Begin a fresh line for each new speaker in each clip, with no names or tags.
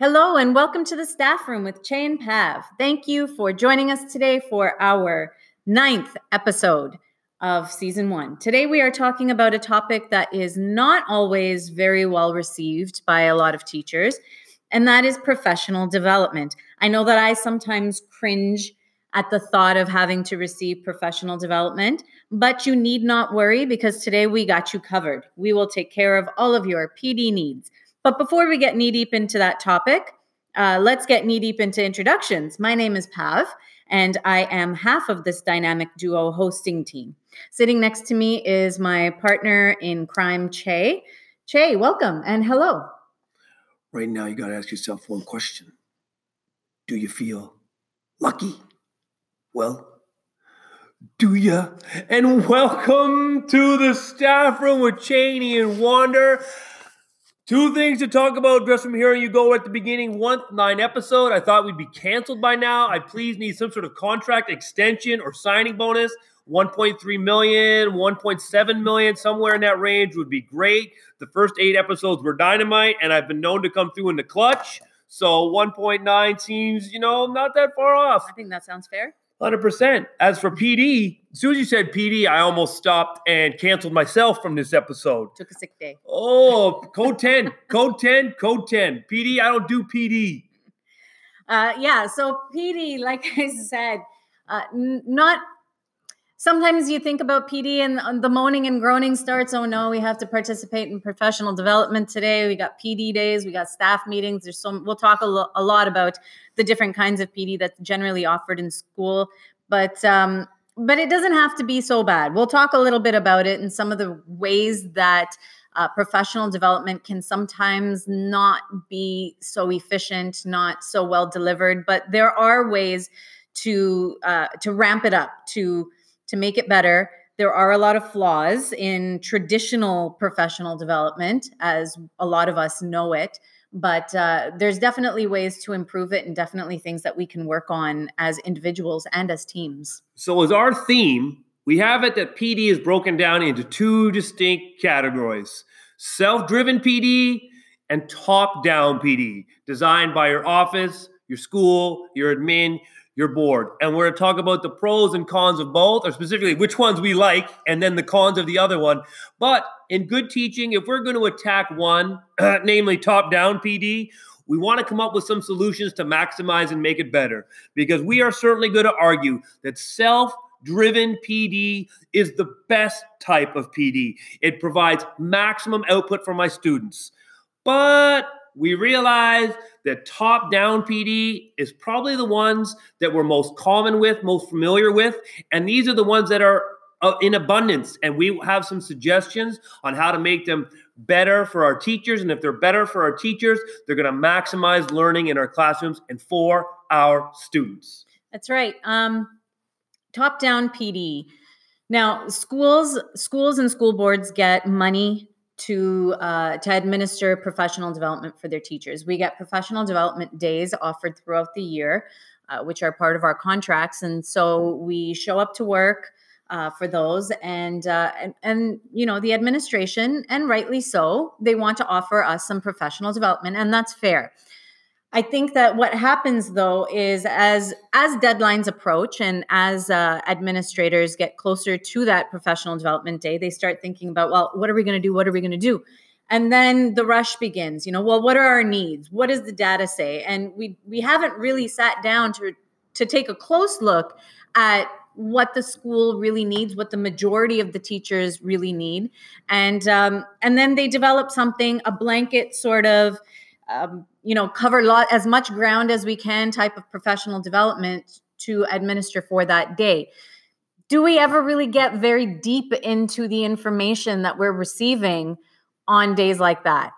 Hello and welcome to the staff room with Chey and Pav. Thank you for joining us today for our ninth episode of season one. Today we are talking about a topic that is not always very well received by a lot of teachers, and that is professional development. I know that I sometimes cringe at the thought of having to receive professional development, but you need not worry because today we got you covered. We will take care of all of your PD needs. But before we get knee deep into that topic, uh, let's get knee deep into introductions. My name is Pav, and I am half of this dynamic duo hosting team. Sitting next to me is my partner in crime, Chey. Chey, welcome and hello.
Right now, you got to ask yourself one question Do you feel lucky? Well, do ya? And welcome to the staff room with Cheney and Wander. Two things to talk about just from here you go at the beginning. One, nine episode. I thought we'd be canceled by now. I please need some sort of contract extension or signing bonus. 1.3 million, 1.7 million, somewhere in that range would be great. The first eight episodes were dynamite, and I've been known to come through in the clutch. So 1.9 seems, you know, not that far off.
I think that sounds fair.
100%. As for PD, as soon as you said PD, I almost stopped and canceled myself from this episode.
Took a sick day.
Oh, code 10, code 10, code 10. PD, I don't do PD.
Uh, yeah, so PD, like I said, uh, n- not sometimes you think about PD and the moaning and groaning starts. Oh no, we have to participate in professional development today. We got PD days, we got staff meetings. There's some. We'll talk a, lo- a lot about the different kinds of PD that's generally offered in school, but um, but it doesn't have to be so bad. We'll talk a little bit about it and some of the ways that. Uh, professional development can sometimes not be so efficient, not so well delivered, but there are ways to uh, to ramp it up, to to make it better. There are a lot of flaws in traditional professional development, as a lot of us know it. But uh, there's definitely ways to improve it and definitely things that we can work on as individuals and as teams.
So, as our theme, we have it that PD is broken down into two distinct categories self driven PD and top down PD, designed by your office, your school, your admin, your board. And we're going to talk about the pros and cons of both, or specifically which ones we like, and then the cons of the other one. But in good teaching, if we're going to attack one, namely top down PD, we want to come up with some solutions to maximize and make it better because we are certainly going to argue that self driven PD is the best type of PD. It provides maximum output for my students. But we realize that top down PD is probably the ones that we're most common with, most familiar with. And these are the ones that are uh, in abundance. And we have some suggestions on how to make them better for our teachers. And if they're better for our teachers, they're going to maximize learning in our classrooms and for our students.
That's right. Um, top down PD. Now, schools, schools and school boards get money to uh, to administer professional development for their teachers. We get professional development days offered throughout the year, uh, which are part of our contracts, and so we show up to work. Uh, for those and, uh, and and you know the administration and rightly so they want to offer us some professional development and that's fair I think that what happens though is as as deadlines approach and as uh, administrators get closer to that professional development day, they start thinking about, well, what are we going to do? What are we going to do? And then the rush begins. You know, well, what are our needs? What does the data say? And we we haven't really sat down to to take a close look at what the school really needs, what the majority of the teachers really need, and um, and then they develop something, a blanket sort of um, you know cover lot as much ground as we can type of professional development to administer for that day do we ever really get very deep into the information that we're receiving on days like that?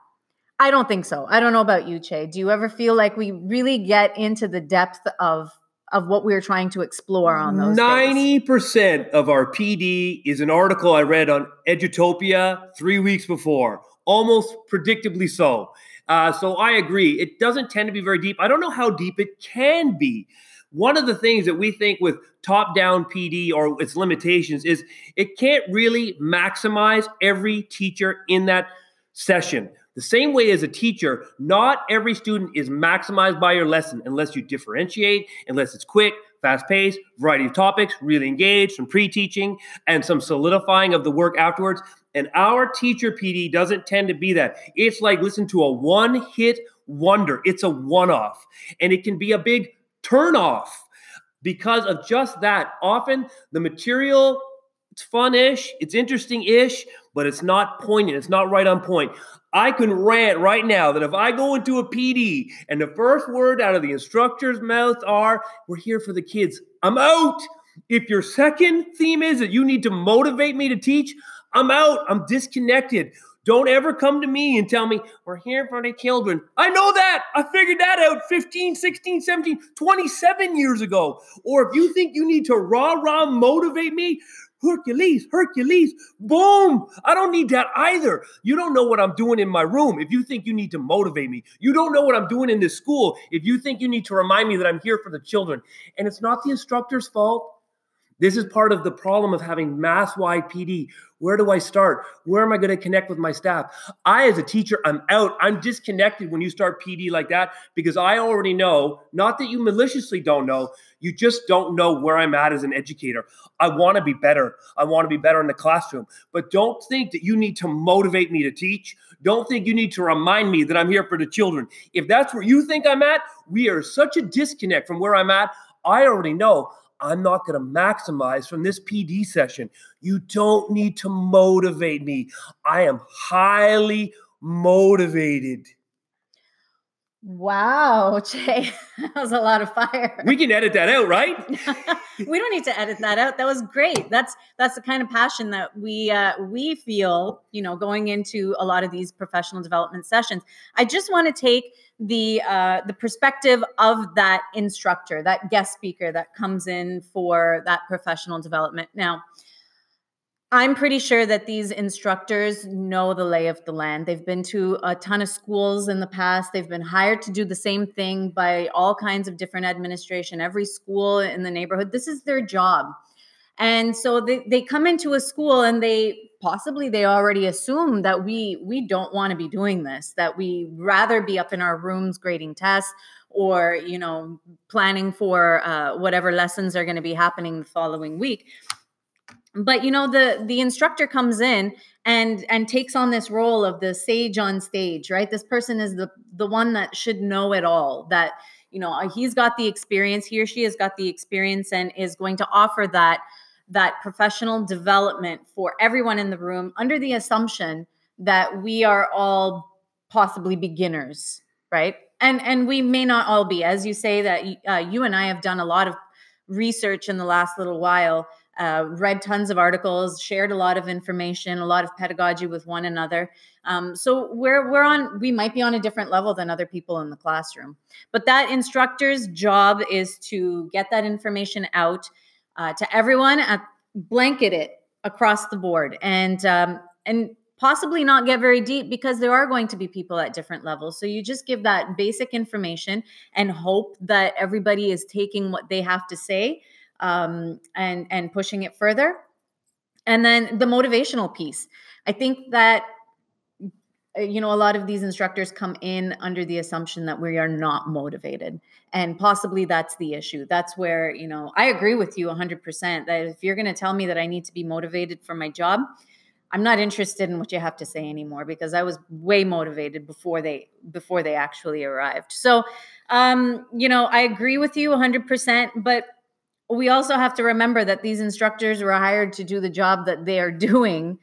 I don't think so. I don't know about you Chey. Do you ever feel like we really get into the depth of of what we are trying to explore on those
90% days? of our pd is an article i read on edutopia three weeks before. Almost predictably so uh, so I agree. It doesn't tend to be very deep. I don't know how deep it can be. One of the things that we think with top down PD or its limitations is it can't really maximize every teacher in that session. The same way as a teacher, not every student is maximized by your lesson unless you differentiate, unless it's quick, fast paced, variety of topics, really engaged, some pre teaching, and some solidifying of the work afterwards. And our teacher PD doesn't tend to be that. It's like listen to a one hit wonder, it's a one off, and it can be a big turn off because of just that. Often the material it's fun-ish, it's interesting-ish, but it's not poignant. It's not right on point. I can rant right now that if I go into a PD and the first word out of the instructor's mouth are, "We're here for the kids," I'm out. If your second theme is that you need to motivate me to teach, I'm out. I'm disconnected. Don't ever come to me and tell me, we're here for the children. I know that. I figured that out 15, 16, 17, 27 years ago. Or if you think you need to rah rah motivate me, Hercules, Hercules, boom. I don't need that either. You don't know what I'm doing in my room if you think you need to motivate me. You don't know what I'm doing in this school if you think you need to remind me that I'm here for the children. And it's not the instructor's fault. This is part of the problem of having mass wide PD. Where do I start? Where am I going to connect with my staff? I, as a teacher, I'm out. I'm disconnected when you start PD like that because I already know, not that you maliciously don't know, you just don't know where I'm at as an educator. I want to be better. I want to be better in the classroom. But don't think that you need to motivate me to teach. Don't think you need to remind me that I'm here for the children. If that's where you think I'm at, we are such a disconnect from where I'm at. I already know I'm not going to maximize from this PD session. You don't need to motivate me. I am highly motivated.
Wow, Jay, that was a lot of fire.
We can edit that out, right?
we don't need to edit that out. That was great. That's that's the kind of passion that we uh, we feel, you know, going into a lot of these professional development sessions. I just want to take the uh, the perspective of that instructor, that guest speaker that comes in for that professional development. Now, I'm pretty sure that these instructors know the lay of the land. They've been to a ton of schools in the past. They've been hired to do the same thing by all kinds of different administration, every school in the neighborhood. This is their job. And so they, they come into a school and they possibly they already assume that we we don't want to be doing this, that we rather be up in our rooms grading tests or you know planning for uh, whatever lessons are going to be happening the following week but you know the the instructor comes in and and takes on this role of the sage on stage right? This person is the the one that should know it all that you know uh, he's got the experience he or she has got the experience and is going to offer that that professional development for everyone in the room under the assumption that we are all possibly beginners right? And and we may not all be. As you say that uh, you and i have done a lot of research in the last little while uh, read tons of articles, shared a lot of information, a lot of pedagogy with one another. Um, so we're we're on we might be on a different level than other people in the classroom, but that instructor's job is to get that information out uh, to everyone, at, blanket it across the board, and um, and possibly not get very deep because there are going to be people at different levels. So you just give that basic information and hope that everybody is taking what they have to say um, and and pushing it further. And then the motivational piece. I think that uh, you know a lot of these instructors come in under the assumption that we are not motivated and possibly that's the issue that's where you know i agree with you 100% that if you're going to tell me that i need to be motivated for my job i'm not interested in what you have to say anymore because i was way motivated before they before they actually arrived so um you know i agree with you 100% but we also have to remember that these instructors were hired to do the job that they are doing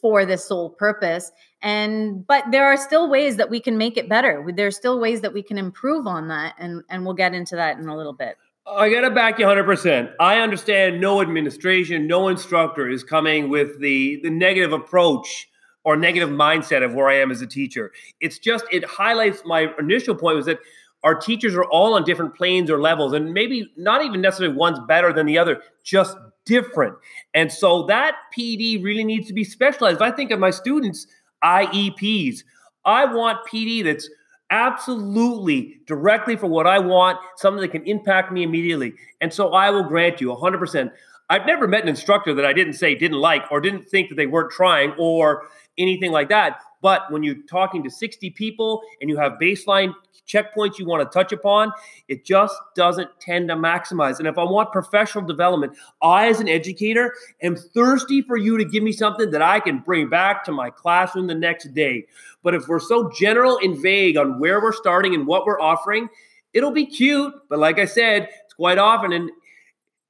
for this sole purpose and but there are still ways that we can make it better there's still ways that we can improve on that and and we'll get into that in a little bit
I got to back you 100%. I understand no administration, no instructor is coming with the, the negative approach or negative mindset of where I am as a teacher. It's just, it highlights my initial point was that our teachers are all on different planes or levels, and maybe not even necessarily one's better than the other, just different. And so that PD really needs to be specialized. If I think of my students' IEPs, I want PD that's absolutely directly for what I want, something that can impact me immediately. And so I will grant you 100%. I've never met an instructor that I didn't say didn't like or didn't think that they weren't trying or anything like that. But when you're talking to 60 people and you have baseline checkpoints you want to touch upon, it just doesn't tend to maximize. And if I want professional development, I, as an educator, am thirsty for you to give me something that I can bring back to my classroom the next day. But if we're so general and vague on where we're starting and what we're offering, it'll be cute. But like I said, it's quite often an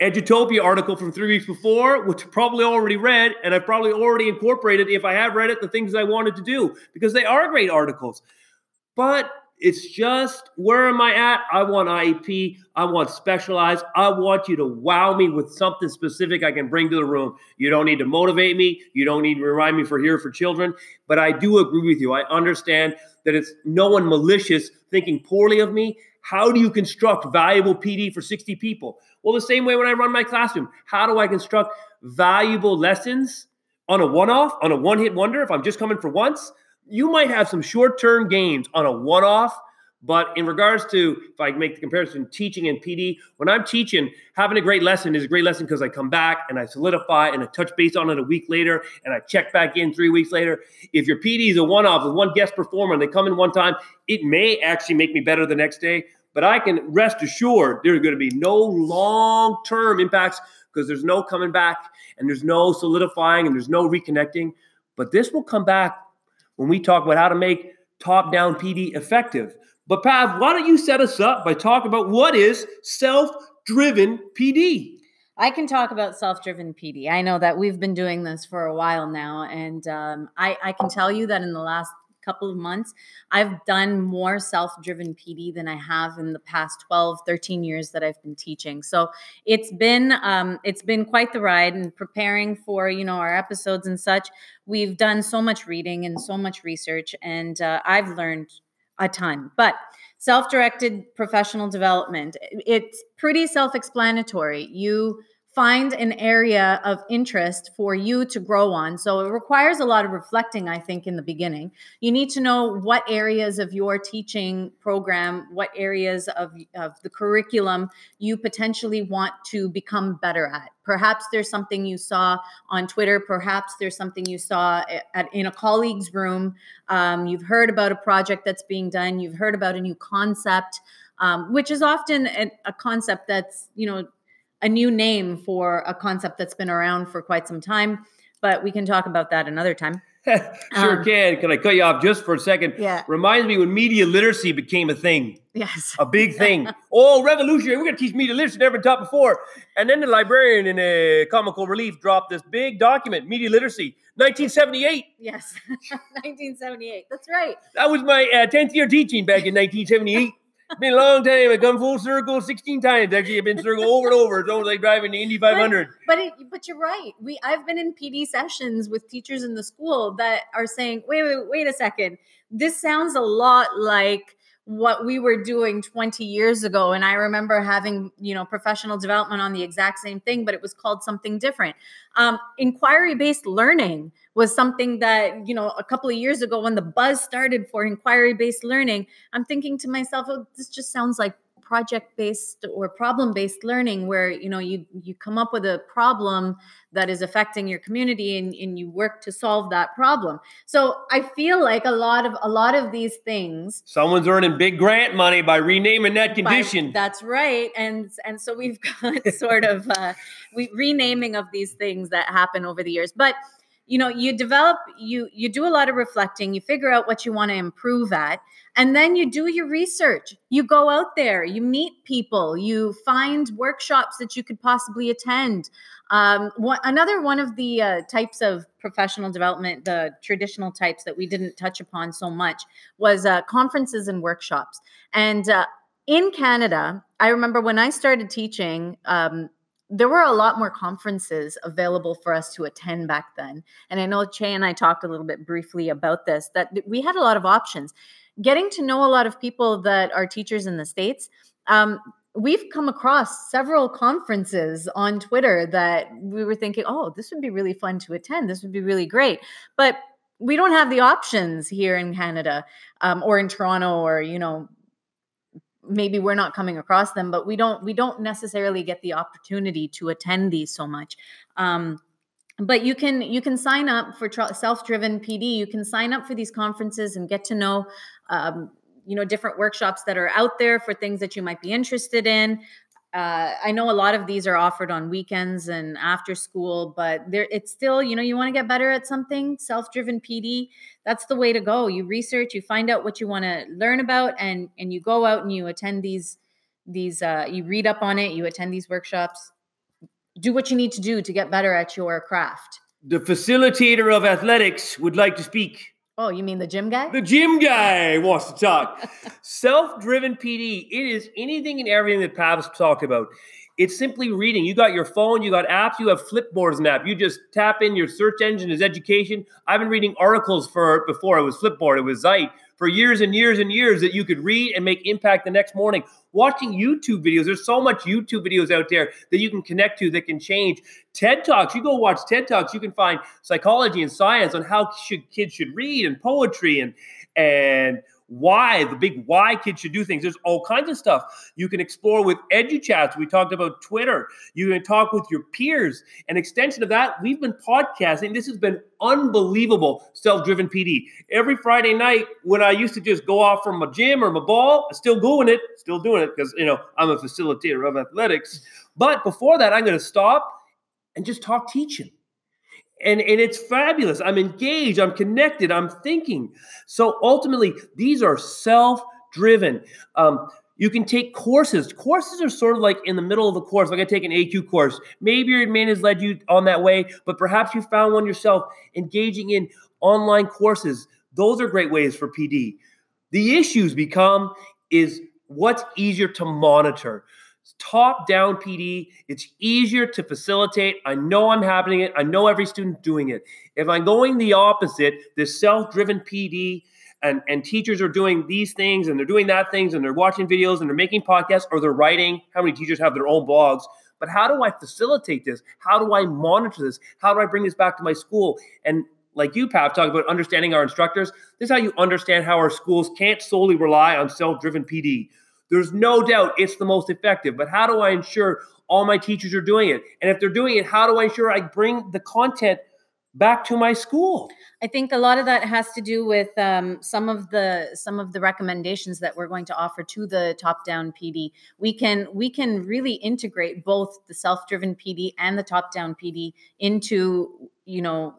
Edutopia article from three weeks before, which probably already read, and I've probably already incorporated, if I have read it, the things I wanted to do because they are great articles. But it's just where am I at? I want IEP. I want specialized. I want you to wow me with something specific I can bring to the room. You don't need to motivate me. You don't need to remind me for here for children. But I do agree with you. I understand that it's no one malicious thinking poorly of me. How do you construct valuable PD for 60 people? Well, the same way when I run my classroom. How do I construct valuable lessons on a one off, on a one hit wonder if I'm just coming for once? You might have some short term gains on a one off but in regards to, if I make the comparison, teaching and PD, when I'm teaching, having a great lesson is a great lesson because I come back and I solidify and I touch base on it a week later and I check back in three weeks later. If your PD is a one off with one guest performer and they come in one time, it may actually make me better the next day. But I can rest assured there's going to be no long term impacts because there's no coming back and there's no solidifying and there's no reconnecting. But this will come back when we talk about how to make top down PD effective. But Pav, why don't you set us up by talking about what is self-driven PD?
I can talk about self-driven PD. I know that we've been doing this for a while now, and um, I, I can tell you that in the last couple of months, I've done more self-driven PD than I have in the past 12, 13 years that I've been teaching. So it's been um, it's been quite the ride and preparing for, you know, our episodes and such. We've done so much reading and so much research and uh, I've learned a ton. But self directed professional development, it's pretty self explanatory. You find an area of interest for you to grow on. So it requires a lot of reflecting, I think, in the beginning. You need to know what areas of your teaching program, what areas of, of the curriculum you potentially want to become better at. Perhaps there's something you saw on Twitter. Perhaps there's something you saw at, in a colleague's room. Um, you've heard about a project that's being done. You've heard about a new concept. Um, which is often a, a, concept that's you know a new name for a concept that's been around for quite some time, but we can talk about that another time.
sure um, can. Can I cut you off just for a second?
Yeah.
Reminds me when media literacy became a thing.
Yes.
A big thing. oh, revolutionary. We're going to teach media literacy. Never taught before. And then the librarian in a comical relief dropped this big document, media literacy, 1978.
Yes. 1978. That's right.
That was my uh, 10th year teaching back in 1978 been a long time. I've come full circle 16 times. Actually, I've been circle over and over. It's almost like driving the Indy 500.
But but, it, but, you're right. We I've been in PD sessions with teachers in the school that are saying, wait, wait, wait a second. This sounds a lot like what we were doing 20 years ago and i remember having you know professional development on the exact same thing but it was called something different um, inquiry based learning was something that you know a couple of years ago when the buzz started for inquiry based learning i'm thinking to myself oh this just sounds like project based or problem based learning where you know you you come up with a problem that is affecting your community and, and you work to solve that problem. So i feel like a lot of a lot of these things
someone's earning big grant money by renaming that condition.
By, that's right and and so we've got sort of uh we renaming of these things that happen over the years. But you know you develop you you do a lot of reflecting you figure out what you want to improve at and then you do your research. You go out there you meet people you find workshops that you could possibly attend. Um, another one of the uh, types of professional development the traditional types that we didn't touch upon so much was uh, conferences and workshops. And uh, in canada i remember when i started teaching um, there were a lot more conferences available for us to attend back then. And I know Chey and I talked a little bit briefly about this, that we had a lot of options. Getting to know a lot of people that are teachers in the States, um, we've come across several conferences on Twitter that we were thinking, oh, this would be really fun to attend. This would be really great. But we don't have the options here in Canada um, or in Toronto or, you know, maybe we're not coming across them but we don't we don't necessarily get the opportunity to attend these so much. Um, but you can you can sign up for self-driven pd you can sign up for these conferences and get to know um, you know different workshops that are out there for things that you might be interested in uh, I know a lot of these are offered on weekends and after school, but there it's still, you know, you want to get better at something, self-driven PD, that's the way to go. You research, you find out what you want to learn about and and you go out and you attend these these uh, you read up on it, you attend these workshops. Do what you need to do to get better at your craft.
The facilitator of athletics would like to speak.
Oh, you mean the gym guy?
The gym guy wants to talk. Self driven PD, it is anything and everything that Pav's talked about. It's simply reading. You got your phone, you got apps, you have Flipboard as an app. You just tap in your search engine as education. I've been reading articles for before it was Flipboard, it was Zite for years and years and years that you could read and make impact the next morning. Watching YouTube videos, there's so much YouTube videos out there that you can connect to that can change. TED Talks, you go watch TED Talks, you can find psychology and science on how should, kids should read and poetry and and why, the big why kids should do things. There's all kinds of stuff you can explore with EduChats. We talked about Twitter. You can talk with your peers. An extension of that, we've been podcasting. This has been unbelievable self-driven PD. Every Friday night when I used to just go off from my gym or my ball, still doing it, still doing it because you know I'm a facilitator of athletics. But before that, I'm going to stop and just talk teaching and and it's fabulous. I'm engaged. I'm connected. I'm thinking. So ultimately these are self-driven. Um, you can take courses. Courses are sort of like in the middle of the course like i take an aq course. Maybe your admin has led you on that way but perhaps you found one yourself engaging in online courses. Those are great ways for pd the issues become is what's easier to monitor top down PD. It's easier to facilitate. I know I'm happening it. I know every student doing it. If I'm going the opposite, this self-driven PD and, and teachers are doing these things and they're doing that things and they're watching videos and they're making podcasts or they're writing. How many teachers have their own blogs? But how do I facilitate this? How do I monitor this? How do I bring this back to my school? And like you, Pav, talk about understanding our instructors. This is how you understand how our schools can't solely rely on self-driven PD. There's no doubt it's the most effective. But how do I ensure all my teachers are doing it? And if they're doing it, how do I ensure I bring the content back to my school?
I think a lot of that has to do with um, some of the some of the recommendations that we're going to offer to the top down PD. We can we can really integrate both the self driven PD and the top down PD into you know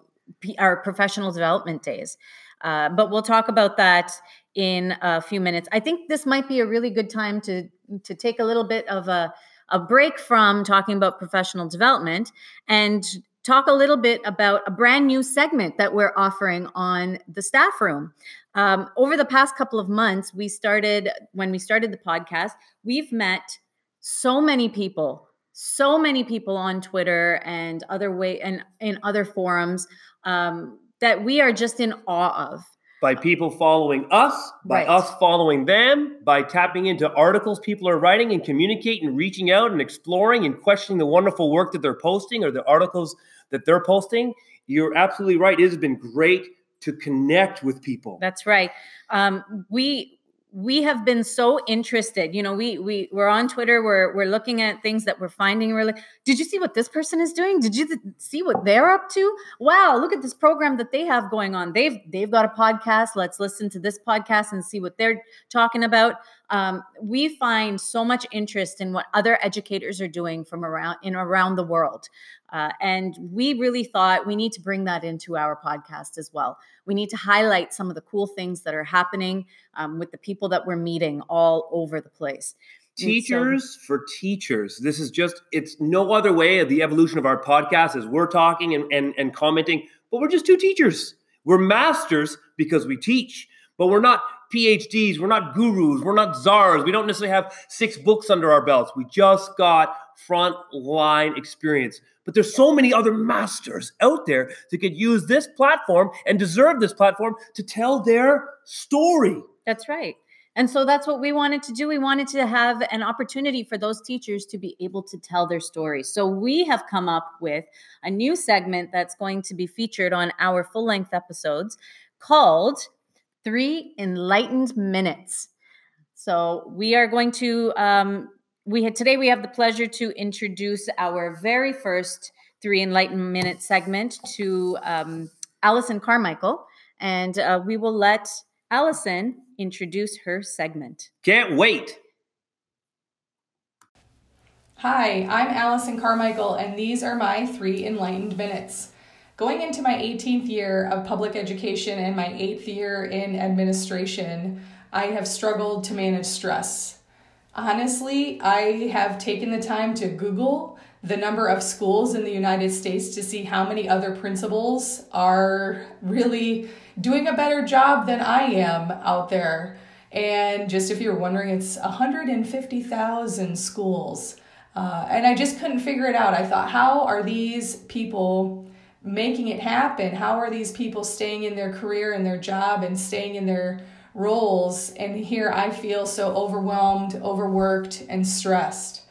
our professional development days. Uh, but we'll talk about that in a few minutes. I think this might be a really good time to to take a little bit of a a break from talking about professional development and talk a little bit about a brand new segment that we're offering on the staff room. Um, over the past couple of months, we started when we started the podcast. We've met so many people, so many people on Twitter and other way and in other forums um, that we are just in awe of
by people following us, by right. us following them, by tapping into articles people are writing and communicating and reaching out and exploring and questioning the wonderful work that they're posting or the articles that they're posting. You're absolutely right. It has been great to connect with people.
That's right. Um, we we have been so interested. You know we we we're on twitter we're we're looking at things that we're finding really did you see what this person is doing? Did you th- see what they're up to? Wow look at this program that they have going on. They've they've got a podcast. Let's listen to this podcast and see what they're talking about um, we find so much interest in what other educators are doing from around in around the world uh, and we really thought we need to bring that into our podcast as well. We need to highlight some of the cool things that are happening um, with the people that we're meeting all over the place.
Teachers so, for teachers. This is just, it's no other way of the evolution of our podcast as we're talking and, and, and commenting, but we're just two teachers. We're masters because we teach, but we're not PhDs, we're not gurus, we're not czars. We don't necessarily have six books under our belts. We just got front line experience. But there's so many other masters out there that could use this platform and deserve this platform to tell their story.
That's right. And so that's what we wanted to do. We wanted to have an opportunity for those teachers to be able to tell their stories. So we have come up with a new segment that's going to be featured on our full length episodes called Three Enlightened Minutes. So we are going to um, we had today we have the pleasure to introduce our very first three enlightened minute segment to um, Allison Carmichael, and uh, we will let Allison introduce her segment.
Can't wait.
Hi, I'm Allison Carmichael, and these are my three enlightened minutes. Going into my 18th year of public education and my eighth year in administration, I have struggled to manage stress. Honestly, I have taken the time to Google the number of schools in the United States to see how many other principals are really doing a better job than I am out there. And just if you're wondering, it's 150,000 schools. Uh, and I just couldn't figure it out. I thought, how are these people making it happen? How are these people staying in their career and their job and staying in their roles? And here I feel so overwhelmed, overworked, and stressed.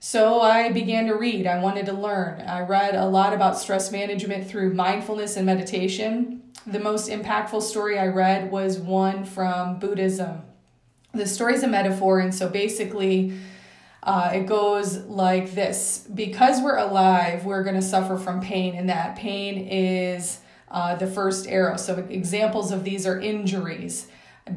So I began to read. I wanted to learn. I read a lot about stress management through mindfulness and meditation. The most impactful story I read was one from Buddhism. The story is a metaphor, and so basically, uh, it goes like this Because we're alive, we're going to suffer from pain, and that pain is uh, the first arrow. So, examples of these are injuries,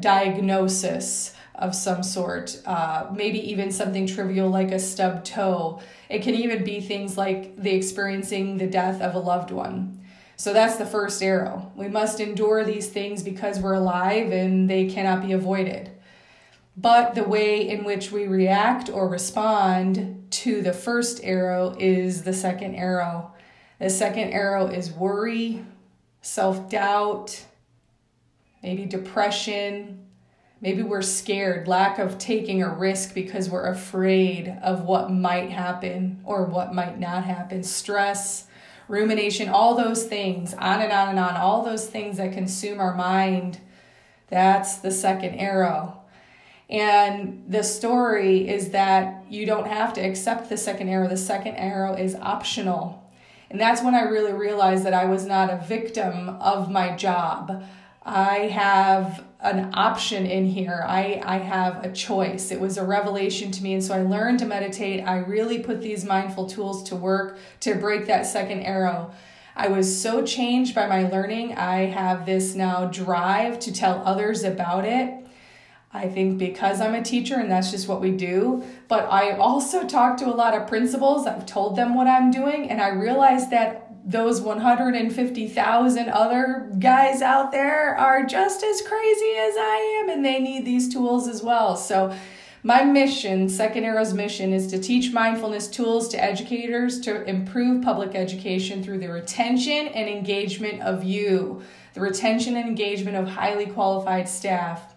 diagnosis of some sort, uh, maybe even something trivial like a stubbed toe. It can even be things like the experiencing the death of a loved one. So that's the first arrow. We must endure these things because we're alive and they cannot be avoided but the way in which we react or respond to the first arrow is the second arrow. The second arrow is worry, self doubt, maybe depression. Maybe we're scared, lack of taking a risk because we're afraid of what might happen or what might not happen. Stress, rumination, all those things, on and on and on, all those things that consume our mind. That's the second arrow. And the story is that you don't have to accept the second arrow. The second arrow is optional. And that's when I really realized that I was not a victim of my job. I have an option in here. I, I have a choice. It was a revelation to me. And so I learned to meditate. I really put these mindful tools to work to break that second arrow. I was so changed by my learning. I have this now drive to tell others about it. I think because I'm a teacher and that's just what we do. But I also talk to a lot of principals. I've told them what I'm doing, and I realize that those 150,000 other guys out there are just as crazy as I am, and they need these tools as well. So, my mission, Second Arrow's mission, is to teach mindfulness tools to educators to improve public education through the retention and engagement of you, the retention and engagement of highly qualified staff.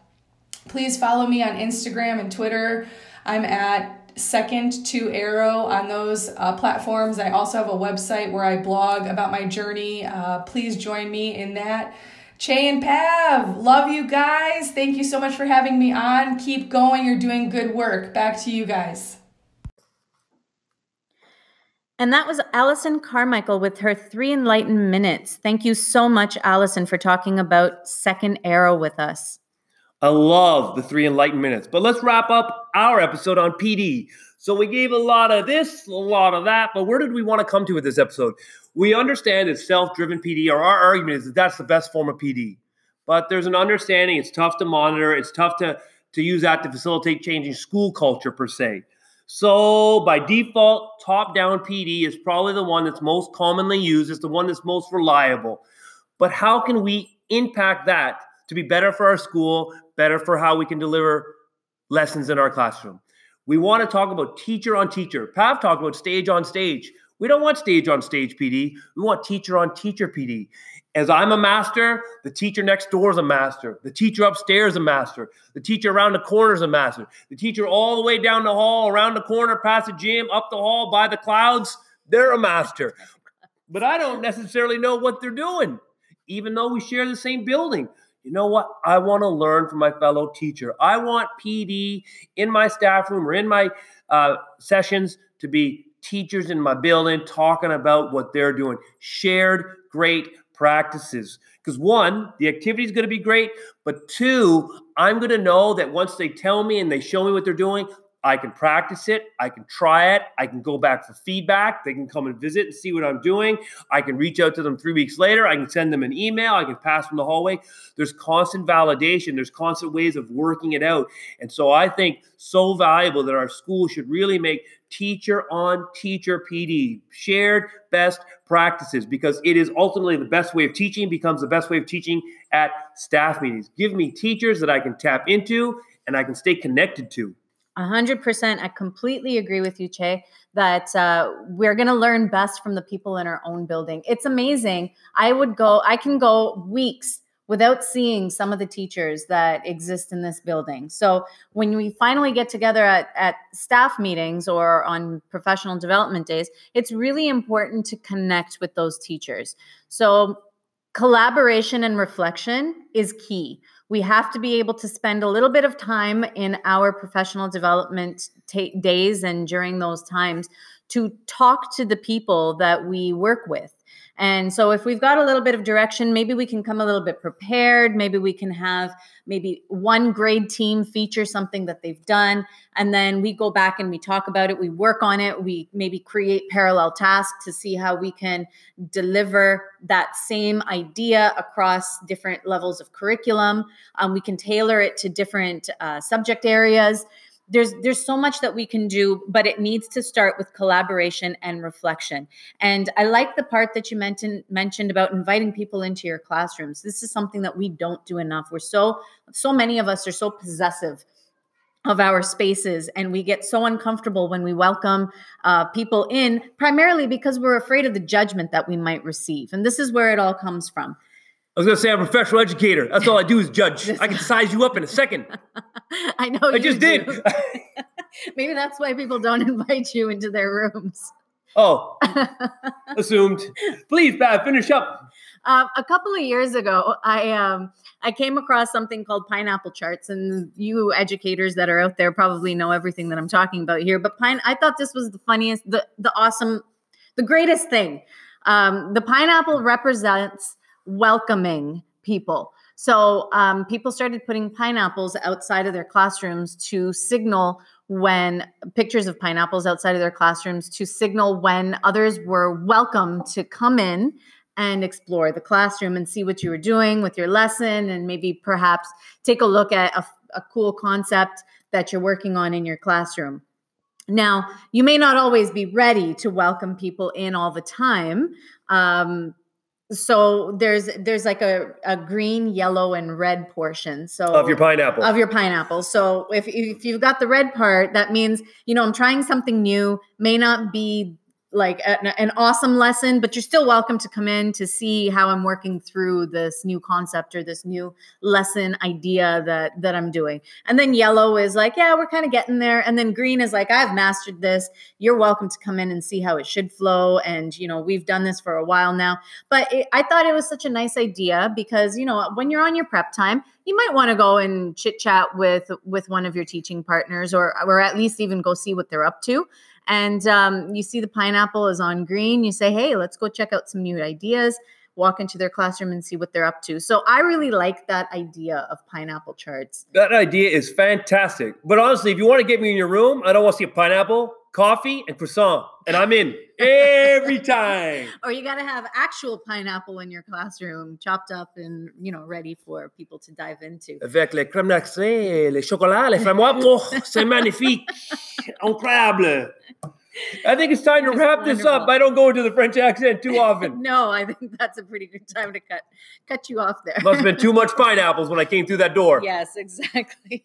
Please follow me on Instagram and Twitter. I'm at second to arrow on those uh, platforms. I also have a website where I blog about my journey. Uh, please join me in that. Chey and Pav, love you guys. Thank you so much for having me on. Keep going. You're doing good work. Back to you guys.
And that was Allison Carmichael with her three enlightened minutes. Thank you so much, Allison, for talking about Second Arrow with us.
I love the three enlightened minutes. But let's wrap up our episode on PD. So we gave a lot of this, a lot of that, but where did we want to come to with this episode? We understand that self-driven PD, or our argument is that that's the best form of PD. But there's an understanding it's tough to monitor, it's tough to, to use that to facilitate changing school culture per se. So by default, top-down PD is probably the one that's most commonly used, it's the one that's most reliable. But how can we impact that to be better for our school, better for how we can deliver lessons in our classroom. We want to talk about teacher on teacher. Pav talked about sage on stage. We don't want sage on stage PD. We want teacher on teacher PD. As I'm a master, the teacher next door is a master. The teacher upstairs is a master. The teacher around the corner is a master. The teacher all the way down the hall, around the corner, past the gym, up the hall, by the clouds, they're a master. But I don't necessarily know what they're doing, even though we share the same building you know what? I want to learn from my fellow teacher. I want PD in my staff room or in my uh, sessions to be teachers in my building talking about what they're doing. Shared, great practices. Because one, the activity is going to be great, but two, I'm going to know that once they tell me and they show me what they're doing, I can practice it. I can try it. I can go back for feedback. They can come and visit and see what I'm doing. I can reach out to them three weeks later. I can send them an email. I can pass from the hallway. There's constant validation. There's constant ways of working it out. And so I think so valuable that our school should really make teacher on teacher PD, shared best practices, because it is ultimately the best way of teaching, becomes the best way of teaching at staff meetings. Give me teachers that I can tap into and I can stay connected to.
100%. I completely agree with you, Chey, that uh, we're going to learn best from the people in our own building. It's amazing. I would go, I can go weeks without seeing some of the teachers that exist in this building. So when we finally get together at, at staff meetings or on professional development days, it's really important to connect with those teachers. So collaboration and reflection is key. We have to be able to spend a little bit of time in our professional development days and during those times to talk to the people that we work with and so if we've got a little bit of direction, maybe we can come a little bit prepared. Maybe we can have maybe one grade team feature something that they've done. And then we go back and we talk about it. We work on it. We maybe create parallel tasks to see how we can deliver that same idea across different levels of curriculum. Um, we can tailor it to different uh, subject areas there's there's so much that we can do but it needs to start with collaboration and reflection. And i like the part that you mentioned mentioned about inviting people into your classrooms. This is something that we don't do enough. We're so so many of us are so possessive of our spaces and we get so uncomfortable when we welcome uh, people in primarily because we're afraid of the judgment that we might receive. And this is where it all comes from
I was going to say I'm a professional educator. That's all I do is judge. I can size you up in a second.
I know.
I just did.
Maybe that's why people don't invite you into their rooms.
Oh, assumed. Please, Pat, finish up.
Uh, a couple of years ago, I um, I came across something called pineapple charts, and you educators that are out there probably know everything that I'm talking about here. But pine, I thought this was the funniest, the the awesome, the greatest thing. Um, the pineapple represents welcoming people. So um, people started putting pineapples outside of their classrooms to signal when pictures of pineapples outside of their classrooms to signal when others were welcome to come in and explore the classroom and see what you were doing with your lesson and maybe perhaps take a look at a, a cool concept that you're working on in your classroom. Now, you may not always be ready to welcome people in all the time. Um, so there's there's like a, a green yellow and red portion so
of your pineapple.
Of your pineapple. So if, if you've got the red part that means you know i'm trying something new may not be like a, an awesome lesson, but you're still welcome to come in to see how I'm working through this new concept or this new lesson idea that that I'm doing. And then yellow is like, yeah, we're kind of getting there. And then green is like, I've mastered this. You're welcome to come in and see how it should flow. And you know, we've done this for a while now. But it, I thought it was such a nice idea because you know, when you're on your prep time, you might want to go and chit chat with with one of your teaching partners, or or at least even go see what they're up to and um, you see the pineapple is on green, you say, hey, let's go check out some new ideas, walk into their classroom and see what they're up to. So I really like that idea of pineapple charts.
That idea is fantastic. But honestly, if you want to get me in your room, I don't want to see a pineapple, coffee, and croissant. And I'm in every time.
or you got to have actual pineapple in your classroom, chopped up and, you know, ready for people to dive into.
Avec les crème glacée, les chocolats, les framboises. Oh, c'est magnifique. Incroyable. I think it's time to wrap this up. I don't go into the French accent too often.
no, I think that's a pretty good time to cut cut you off there.
Must have been too much pineapples when I came through that door.
Yes, exactly.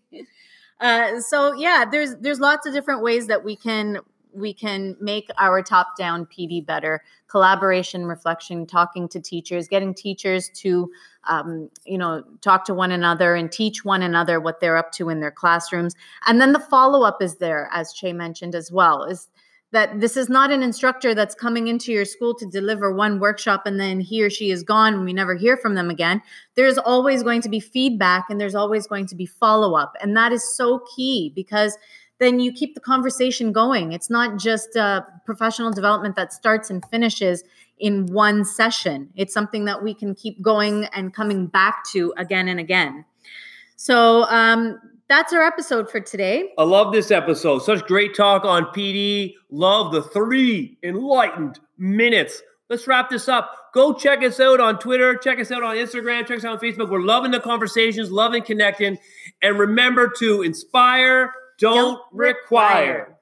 Uh, so yeah, there's there's lots of different ways that we can we can make our top down PD better. Collaboration, reflection, talking to teachers, getting teachers to, um, you know, talk to one another and teach one another what they're up to in their classrooms. And then the follow up is there, as Chey mentioned as well, is that this is not an instructor that's coming into your school to deliver one workshop and then he or she is gone and we never hear from them again. There's always going to be feedback and there's always going to be follow up. And that is so key because then you keep the conversation going. It's not just professional development that starts and finishes in one session. It's something that we can keep going and coming back to again and again. So um, that's our episode for today.
I love this episode. Such great talk on PD. Love the three enlightened minutes. Let's wrap this up. Go check us out on Twitter. Check us out on Instagram. Check us out on Facebook. We're loving the conversations, loving connecting. And remember to inspire, don't, don't require. require.